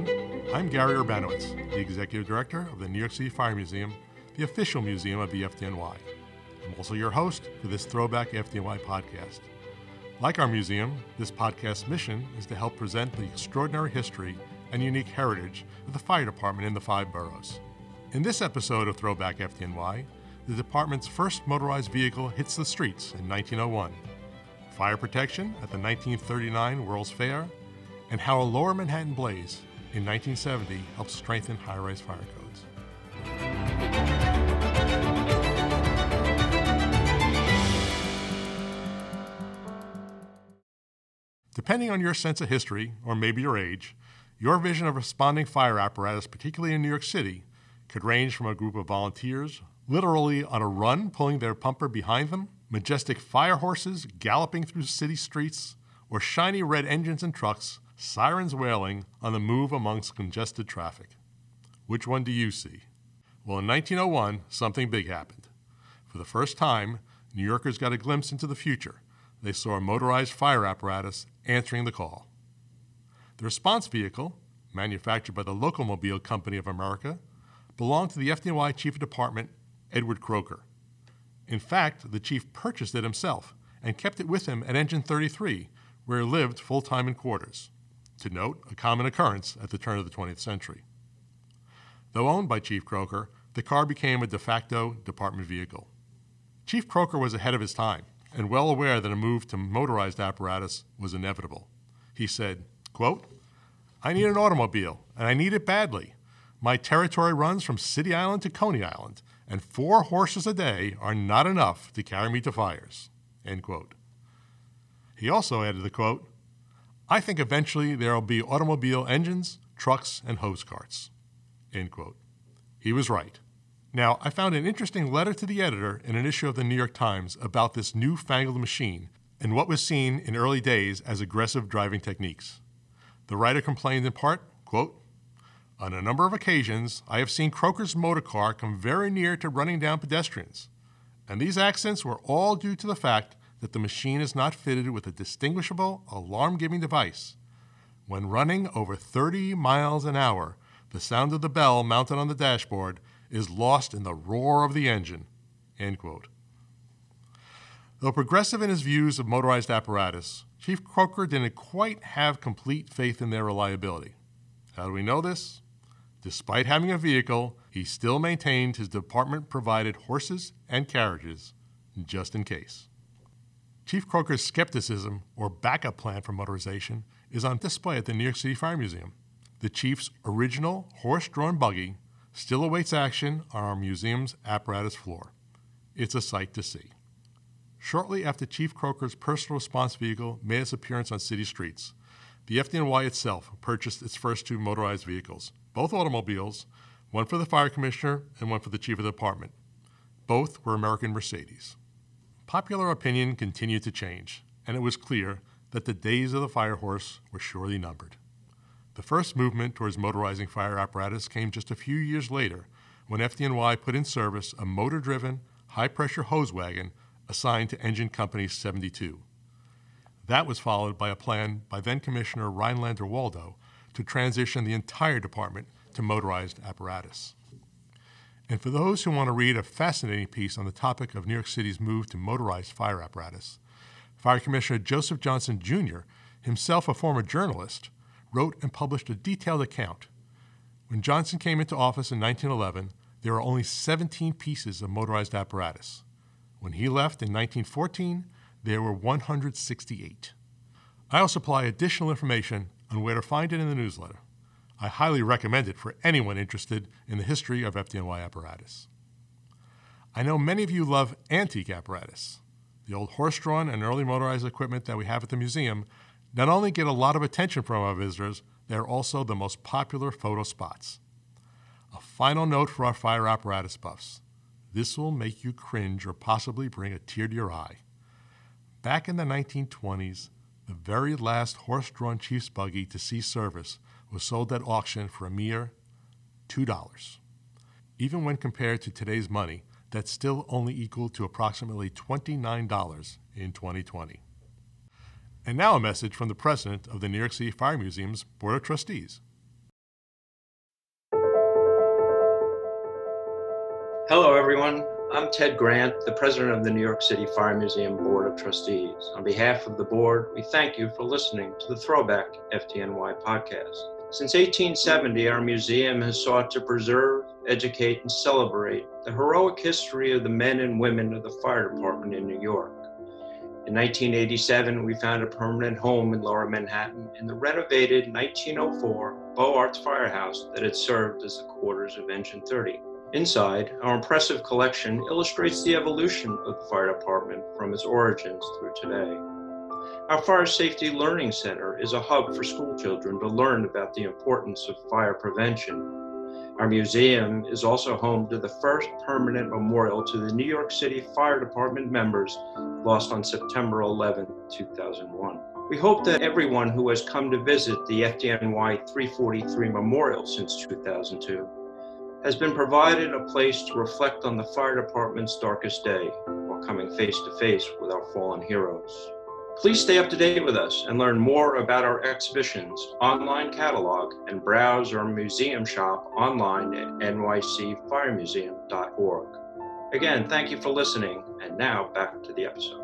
everyone. I'm Gary Urbanowicz, the Executive Director of the New York City Fire Museum, the official museum of the FDNY. I'm also your host for this Throwback FDNY podcast. Like our museum, this podcast's mission is to help present the extraordinary history and unique heritage of the fire department in the five boroughs. In this episode of Throwback FDNY, the department's first motorized vehicle hits the streets in 1901, fire protection at the 1939 World's Fair, and how a lower Manhattan blaze in 1970 helped strengthen high rise fire codes. Depending on your sense of history, or maybe your age, your vision of responding fire apparatus, particularly in New York City, could range from a group of volunteers literally on a run pulling their pumper behind them, majestic fire horses galloping through city streets, or shiny red engines and trucks, sirens wailing on the move amongst congested traffic. Which one do you see? Well, in 1901, something big happened. For the first time, New Yorkers got a glimpse into the future. They saw a motorized fire apparatus answering the call. The response vehicle, manufactured by the Locomobile Company of America, belonged to the FDNY Chief of Department, Edward Croker. In fact, the chief purchased it himself and kept it with him at Engine 33, where he lived full time in quarters. To note, a common occurrence at the turn of the 20th century. Though owned by Chief Croker, the car became a de facto department vehicle. Chief Croker was ahead of his time and well aware that a move to motorized apparatus was inevitable. He said, quote, I need an automobile, and I need it badly. My territory runs from City Island to Coney Island, and four horses a day are not enough to carry me to fires. End quote. He also added the quote, I think eventually there will be automobile engines, trucks, and hose carts. End quote. He was right. Now, I found an interesting letter to the editor in an issue of the New York Times about this newfangled machine and what was seen in early days as aggressive driving techniques. The writer complained in part, quote, on a number of occasions, I have seen Croker's motor car come very near to running down pedestrians, and these accidents were all due to the fact that the machine is not fitted with a distinguishable alarm giving device. When running over 30 miles an hour, the sound of the bell mounted on the dashboard is lost in the roar of the engine. Though progressive in his views of motorized apparatus, Chief Croker didn't quite have complete faith in their reliability. How do we know this? Despite having a vehicle, he still maintained his department provided horses and carriages, just in case. Chief Croker's skepticism, or backup plan for motorization, is on display at the New York City Fire Museum. The chief's original horse drawn buggy still awaits action on our museum's apparatus floor. It's a sight to see. Shortly after Chief Croker's personal response vehicle made its appearance on city streets, the FDNY itself purchased its first two motorized vehicles, both automobiles, one for the fire commissioner and one for the chief of the department. Both were American Mercedes. Popular opinion continued to change, and it was clear that the days of the fire horse were surely numbered. The first movement towards motorizing fire apparatus came just a few years later when FDNY put in service a motor driven, high pressure hose wagon assigned to Engine Company 72. That was followed by a plan by then Commissioner Rhinelander Waldo to transition the entire department to motorized apparatus. And for those who want to read a fascinating piece on the topic of New York City's move to motorized fire apparatus, Fire Commissioner Joseph Johnson Jr., himself a former journalist, wrote and published a detailed account. When Johnson came into office in 1911, there were only 17 pieces of motorized apparatus. When he left in 1914, there were 168. I'll supply additional information on where to find it in the newsletter. I highly recommend it for anyone interested in the history of FDNY apparatus. I know many of you love antique apparatus. The old horse drawn and early motorized equipment that we have at the museum not only get a lot of attention from our visitors, they are also the most popular photo spots. A final note for our fire apparatus buffs this will make you cringe or possibly bring a tear to your eye. Back in the 1920s, the very last horse drawn chief's buggy to see service was sold at auction for a mere $2. Even when compared to today's money, that's still only equal to approximately $29 in 2020. And now a message from the president of the New York City Fire Museum's Board of Trustees. Hello, everyone. I'm Ted Grant, the president of the New York City Fire Museum Board of Trustees. On behalf of the board, we thank you for listening to the Throwback FDNY podcast. Since 1870, our museum has sought to preserve, educate, and celebrate the heroic history of the men and women of the fire department in New York. In 1987, we found a permanent home in Lower Manhattan in the renovated 1904 Beaux Arts Firehouse that had served as the quarters of Engine 30. Inside, our impressive collection illustrates the evolution of the fire department from its origins through today. Our Fire Safety Learning Center is a hub for school children to learn about the importance of fire prevention our museum is also home to the first permanent memorial to the New York City Fire Department members lost on September 11, 2001. We hope that everyone who has come to visit the FDNY 343 Memorial since 2002 has been provided a place to reflect on the fire department's darkest day while coming face to face with our fallen heroes. Please stay up to date with us and learn more about our exhibitions, online catalog, and browse our museum shop online at nycfiremuseum.org. Again, thank you for listening, and now back to the episode.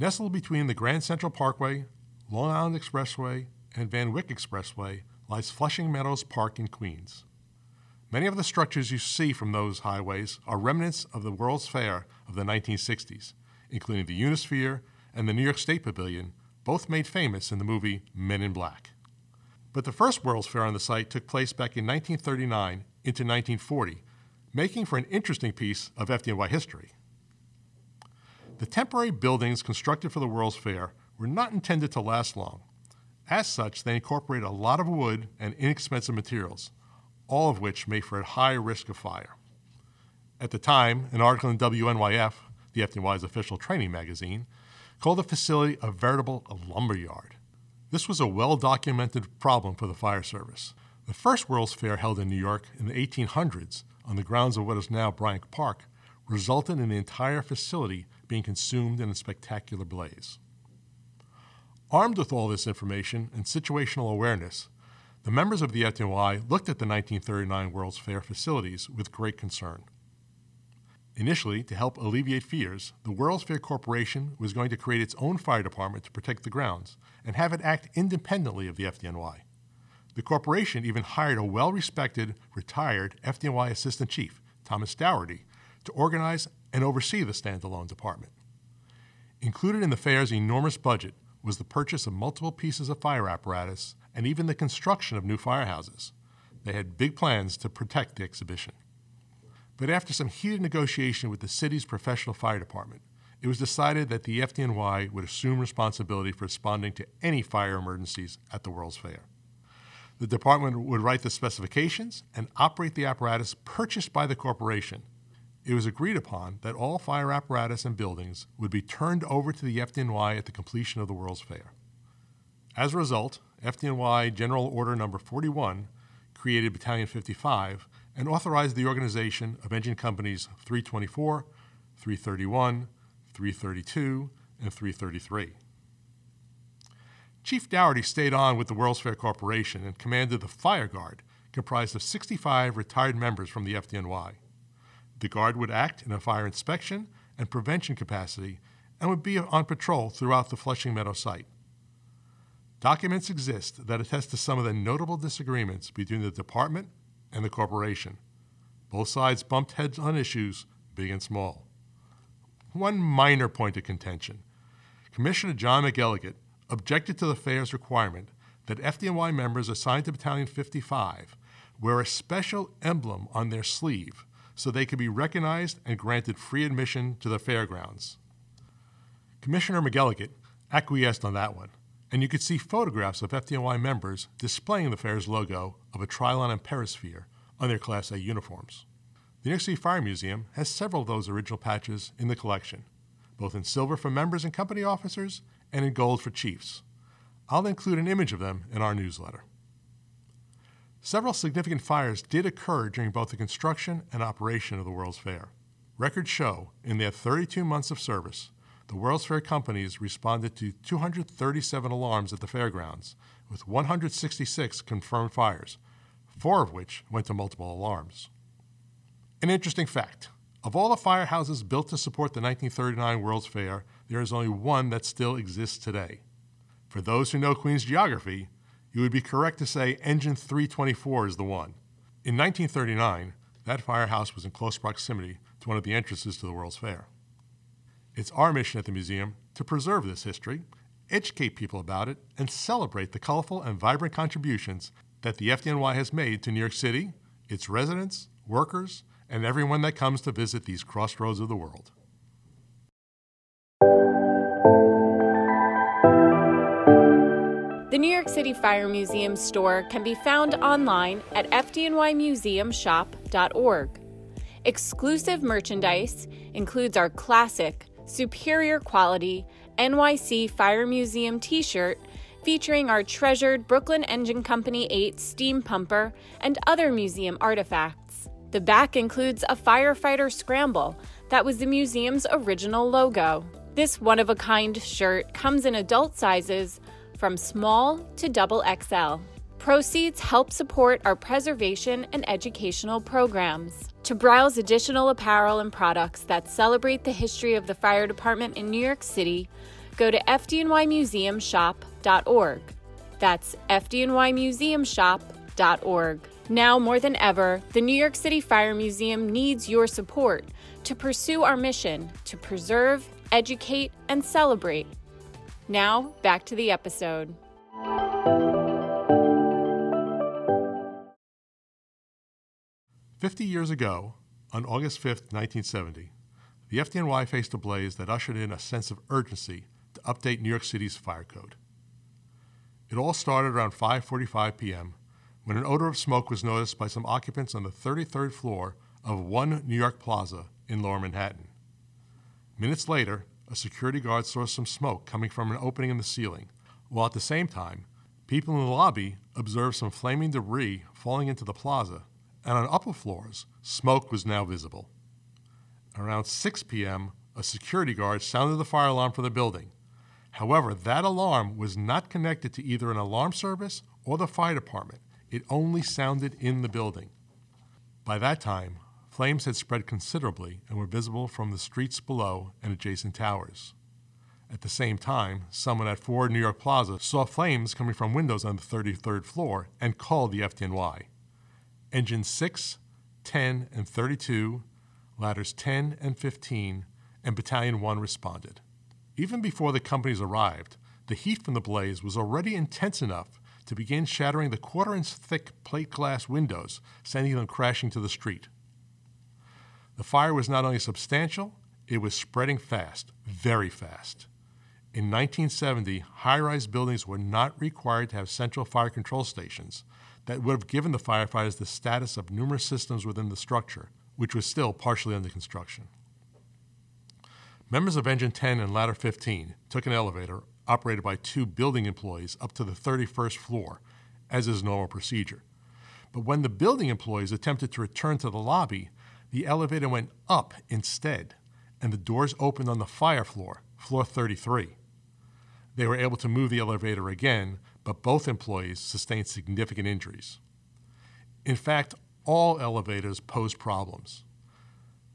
Nestled between the Grand Central Parkway, Long Island Expressway, and Van Wyck Expressway lies Flushing Meadows Park in Queens. Many of the structures you see from those highways are remnants of the World's Fair of the 1960s, including the Unisphere and the New York State Pavilion, both made famous in the movie Men in Black. But the first World's Fair on the site took place back in 1939 into 1940, making for an interesting piece of FDNY history. The temporary buildings constructed for the World's Fair were not intended to last long, as such, they incorporate a lot of wood and inexpensive materials, all of which make for a high risk of fire. At the time, an article in WNYF, the FDNY's official training magazine, called the facility a veritable lumberyard. This was a well documented problem for the fire service. The first World's Fair held in New York in the 1800s on the grounds of what is now Bryant Park resulted in the entire facility being consumed in a spectacular blaze. Armed with all this information and situational awareness, the members of the FDNY looked at the 1939 World's Fair facilities with great concern. Initially, to help alleviate fears, the World's Fair Corporation was going to create its own fire department to protect the grounds and have it act independently of the FDNY. The corporation even hired a well respected, retired FDNY assistant chief, Thomas Dougherty, to organize and oversee the standalone department. Included in the fair's enormous budget was the purchase of multiple pieces of fire apparatus and even the construction of new firehouses. They had big plans to protect the exhibition. But after some heated negotiation with the city's professional fire department, it was decided that the FDNY would assume responsibility for responding to any fire emergencies at the World's Fair. The department would write the specifications and operate the apparatus purchased by the corporation it was agreed upon that all fire apparatus and buildings would be turned over to the FDNY at the completion of the World's Fair. As a result, FDNY General Order Number 41 created Battalion 55 and authorized the organization of engine companies 324, 331, 332, and 333. Chief Dougherty stayed on with the World's Fair Corporation and commanded the Fire Guard, comprised of 65 retired members from the FDNY. The Guard would act in a fire inspection and prevention capacity and would be on patrol throughout the Flushing Meadow site. Documents exist that attest to some of the notable disagreements between the department and the corporation. Both sides bumped heads on issues, big and small. One minor point of contention Commissioner John McElligott objected to the fair's requirement that FDNY members assigned to Battalion 55 wear a special emblem on their sleeve so they could be recognized and granted free admission to the fairgrounds. Commissioner McElligott acquiesced on that one, and you could see photographs of FDNY members displaying the fair's logo of a Trilon and Perisphere on their Class A uniforms. The New York City Fire Museum has several of those original patches in the collection, both in silver for members and company officers and in gold for chiefs. I'll include an image of them in our newsletter. Several significant fires did occur during both the construction and operation of the World's Fair. Records show, in their 32 months of service, the World's Fair companies responded to 237 alarms at the fairgrounds, with 166 confirmed fires, four of which went to multiple alarms. An interesting fact of all the firehouses built to support the 1939 World's Fair, there is only one that still exists today. For those who know Queens geography, you would be correct to say Engine 324 is the one. In 1939, that firehouse was in close proximity to one of the entrances to the World's Fair. It's our mission at the museum to preserve this history, educate people about it, and celebrate the colorful and vibrant contributions that the FDNY has made to New York City, its residents, workers, and everyone that comes to visit these crossroads of the world. The New York City Fire Museum store can be found online at fdnymuseumshop.org. Exclusive merchandise includes our classic, superior quality NYC Fire Museum t shirt featuring our treasured Brooklyn Engine Company 8 steam pumper and other museum artifacts. The back includes a firefighter scramble that was the museum's original logo. This one of a kind shirt comes in adult sizes from small to double XL. Proceeds help support our preservation and educational programs. To browse additional apparel and products that celebrate the history of the fire department in New York City, go to fdnymuseumshop.org. That's fdnymuseumshop.org. Now more than ever, the New York City Fire Museum needs your support to pursue our mission to preserve, educate, and celebrate. Now, back to the episode. Fifty years ago, on August 5th, 1970, the FDNY faced a blaze that ushered in a sense of urgency to update New York City's fire code. It all started around 5:45 p.m. when an odor of smoke was noticed by some occupants on the 33rd floor of One New York Plaza in Lower Manhattan. Minutes later, a security guard saw some smoke coming from an opening in the ceiling, while at the same time, people in the lobby observed some flaming debris falling into the plaza, and on upper floors, smoke was now visible. Around 6 p.m., a security guard sounded the fire alarm for the building. However, that alarm was not connected to either an alarm service or the fire department. It only sounded in the building. By that time, Flames had spread considerably and were visible from the streets below and adjacent towers. At the same time, someone at 4 New York Plaza saw flames coming from windows on the 33rd floor and called the FDNY. Engines 6, 10, and 32, ladders 10 and 15, and Battalion 1 responded. Even before the companies arrived, the heat from the blaze was already intense enough to begin shattering the quarter inch thick plate glass windows, sending them crashing to the street. The fire was not only substantial, it was spreading fast, very fast. In 1970, high rise buildings were not required to have central fire control stations that would have given the firefighters the status of numerous systems within the structure, which was still partially under construction. Members of Engine 10 and Ladder 15 took an elevator operated by two building employees up to the 31st floor, as is normal procedure. But when the building employees attempted to return to the lobby, the elevator went up instead, and the doors opened on the fire floor, floor 33. They were able to move the elevator again, but both employees sustained significant injuries. In fact, all elevators pose problems.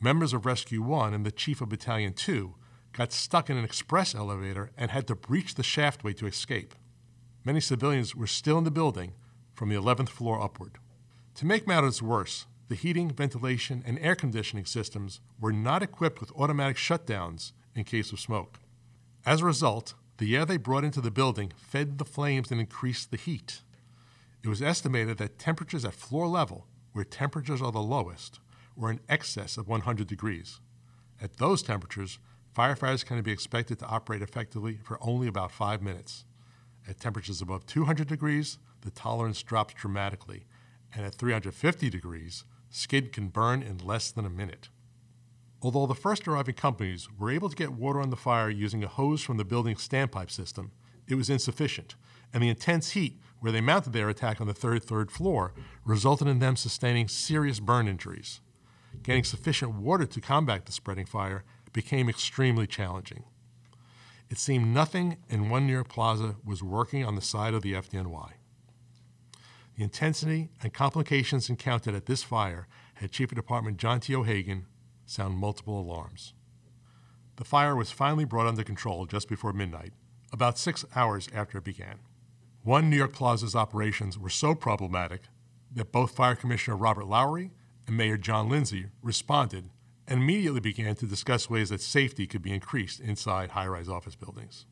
Members of Rescue 1 and the chief of Battalion 2 got stuck in an express elevator and had to breach the shaftway to escape. Many civilians were still in the building from the 11th floor upward. To make matters worse, the heating, ventilation, and air conditioning systems were not equipped with automatic shutdowns in case of smoke. As a result, the air they brought into the building fed the flames and increased the heat. It was estimated that temperatures at floor level, where temperatures are the lowest, were in excess of 100 degrees. At those temperatures, firefighters can be expected to operate effectively for only about five minutes. At temperatures above 200 degrees, the tolerance drops dramatically, and at 350 degrees, skid can burn in less than a minute. Although the first arriving companies were able to get water on the fire using a hose from the building's standpipe system, it was insufficient, and the intense heat where they mounted their attack on the 33rd floor resulted in them sustaining serious burn injuries. Getting sufficient water to combat the spreading fire became extremely challenging. it seemed nothing in One New York Plaza was working on the side of the FDNY. The intensity and complications encountered at this fire had Chief of Department John T. O'Hagan sound multiple alarms. The fire was finally brought under control just before midnight, about six hours after it began. One New York Plaza's operations were so problematic that both Fire Commissioner Robert Lowery and Mayor John Lindsay responded and immediately began to discuss ways that safety could be increased inside high rise office buildings.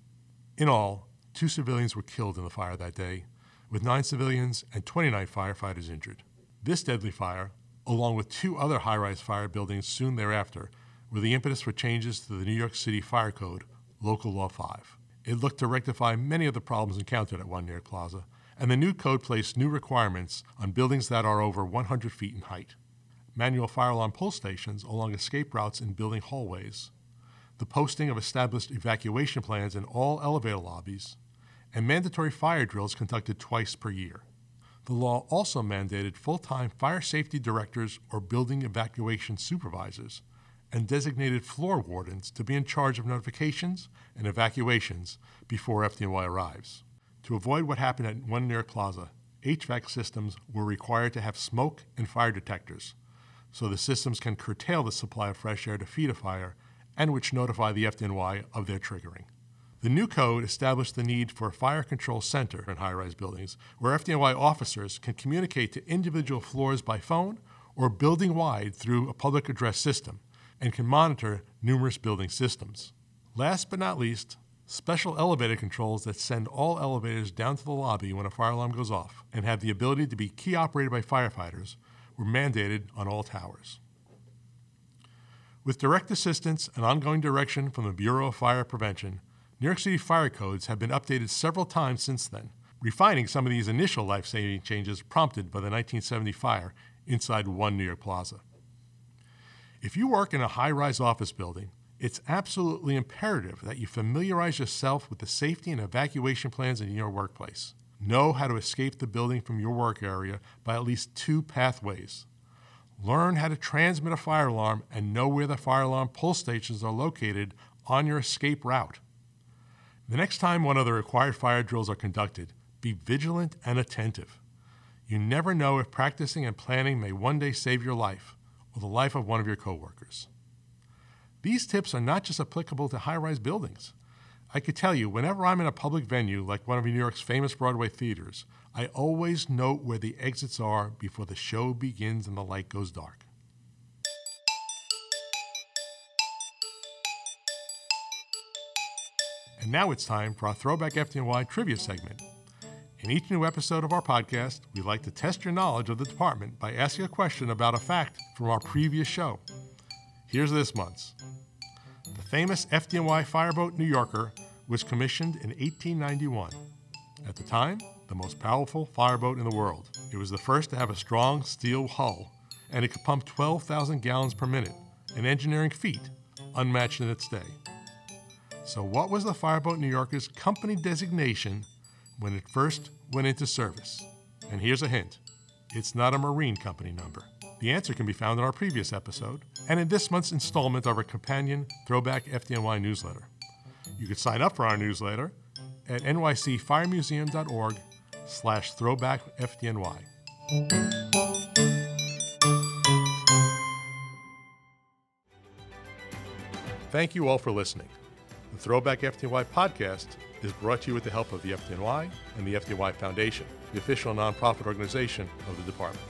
In all, two civilians were killed in the fire that day, with nine civilians and 29 firefighters injured. This deadly fire, along with two other high rise fire buildings soon thereafter, were the impetus for changes to the New York City Fire Code, Local Law 5. It looked to rectify many of the problems encountered at One York Plaza, and the new code placed new requirements on buildings that are over 100 feet in height manual fire alarm pull stations along escape routes in building hallways, the posting of established evacuation plans in all elevator lobbies, and mandatory fire drills conducted twice per year. The law also mandated full time fire safety directors or building evacuation supervisors and designated floor wardens to be in charge of notifications and evacuations before FDNY arrives. To avoid what happened at One York Plaza, HVAC systems were required to have smoke and fire detectors so the systems can curtail the supply of fresh air to feed a fire and which notify the FDNY of their triggering. The new code established the need for a fire control center in high rise buildings where FDNY officers can communicate to individual floors by phone or building wide through a public address system and can monitor numerous building systems. Last but not least, special elevator controls that send all elevators down to the lobby when a fire alarm goes off and have the ability to be key operated by firefighters were mandated on all towers. With direct assistance and ongoing direction from the Bureau of Fire Prevention, New York City fire codes have been updated several times since then, refining some of these initial life saving changes prompted by the 1970 fire inside One New York Plaza. If you work in a high rise office building, it's absolutely imperative that you familiarize yourself with the safety and evacuation plans in your workplace. Know how to escape the building from your work area by at least two pathways. Learn how to transmit a fire alarm and know where the fire alarm pull stations are located on your escape route. The next time one of the required fire drills are conducted, be vigilant and attentive. You never know if practicing and planning may one day save your life or the life of one of your coworkers. These tips are not just applicable to high rise buildings. I could tell you, whenever I'm in a public venue like one of New York's famous Broadway theaters, I always note where the exits are before the show begins and the light goes dark. And now it's time for our Throwback FDNY trivia segment. In each new episode of our podcast, we like to test your knowledge of the department by asking a question about a fact from our previous show. Here's this month's. The famous FDNY fireboat New Yorker was commissioned in 1891. At the time, the most powerful fireboat in the world. It was the first to have a strong steel hull, and it could pump 12,000 gallons per minute, an engineering feat unmatched in its day. So, what was the Fireboat New Yorker's company designation when it first went into service? And here's a hint it's not a marine company number. The answer can be found in our previous episode and in this month's installment of our companion Throwback FDNY newsletter. You can sign up for our newsletter at nycfiremuseum.org slash throwbackfdny. Thank you all for listening. The Throwback FDNY podcast is brought to you with the help of the FDNY and the FDNY Foundation, the official nonprofit organization of the department.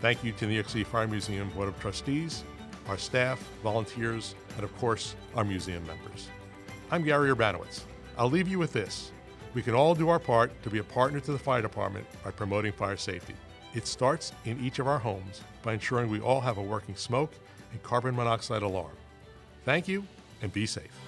Thank you to the New York City Fire Museum Board of Trustees, our staff, volunteers, and of course, our museum members. I'm Gary Urbanowicz. I'll leave you with this. We can all do our part to be a partner to the fire department by promoting fire safety. It starts in each of our homes by ensuring we all have a working smoke and carbon monoxide alarm. Thank you and be safe.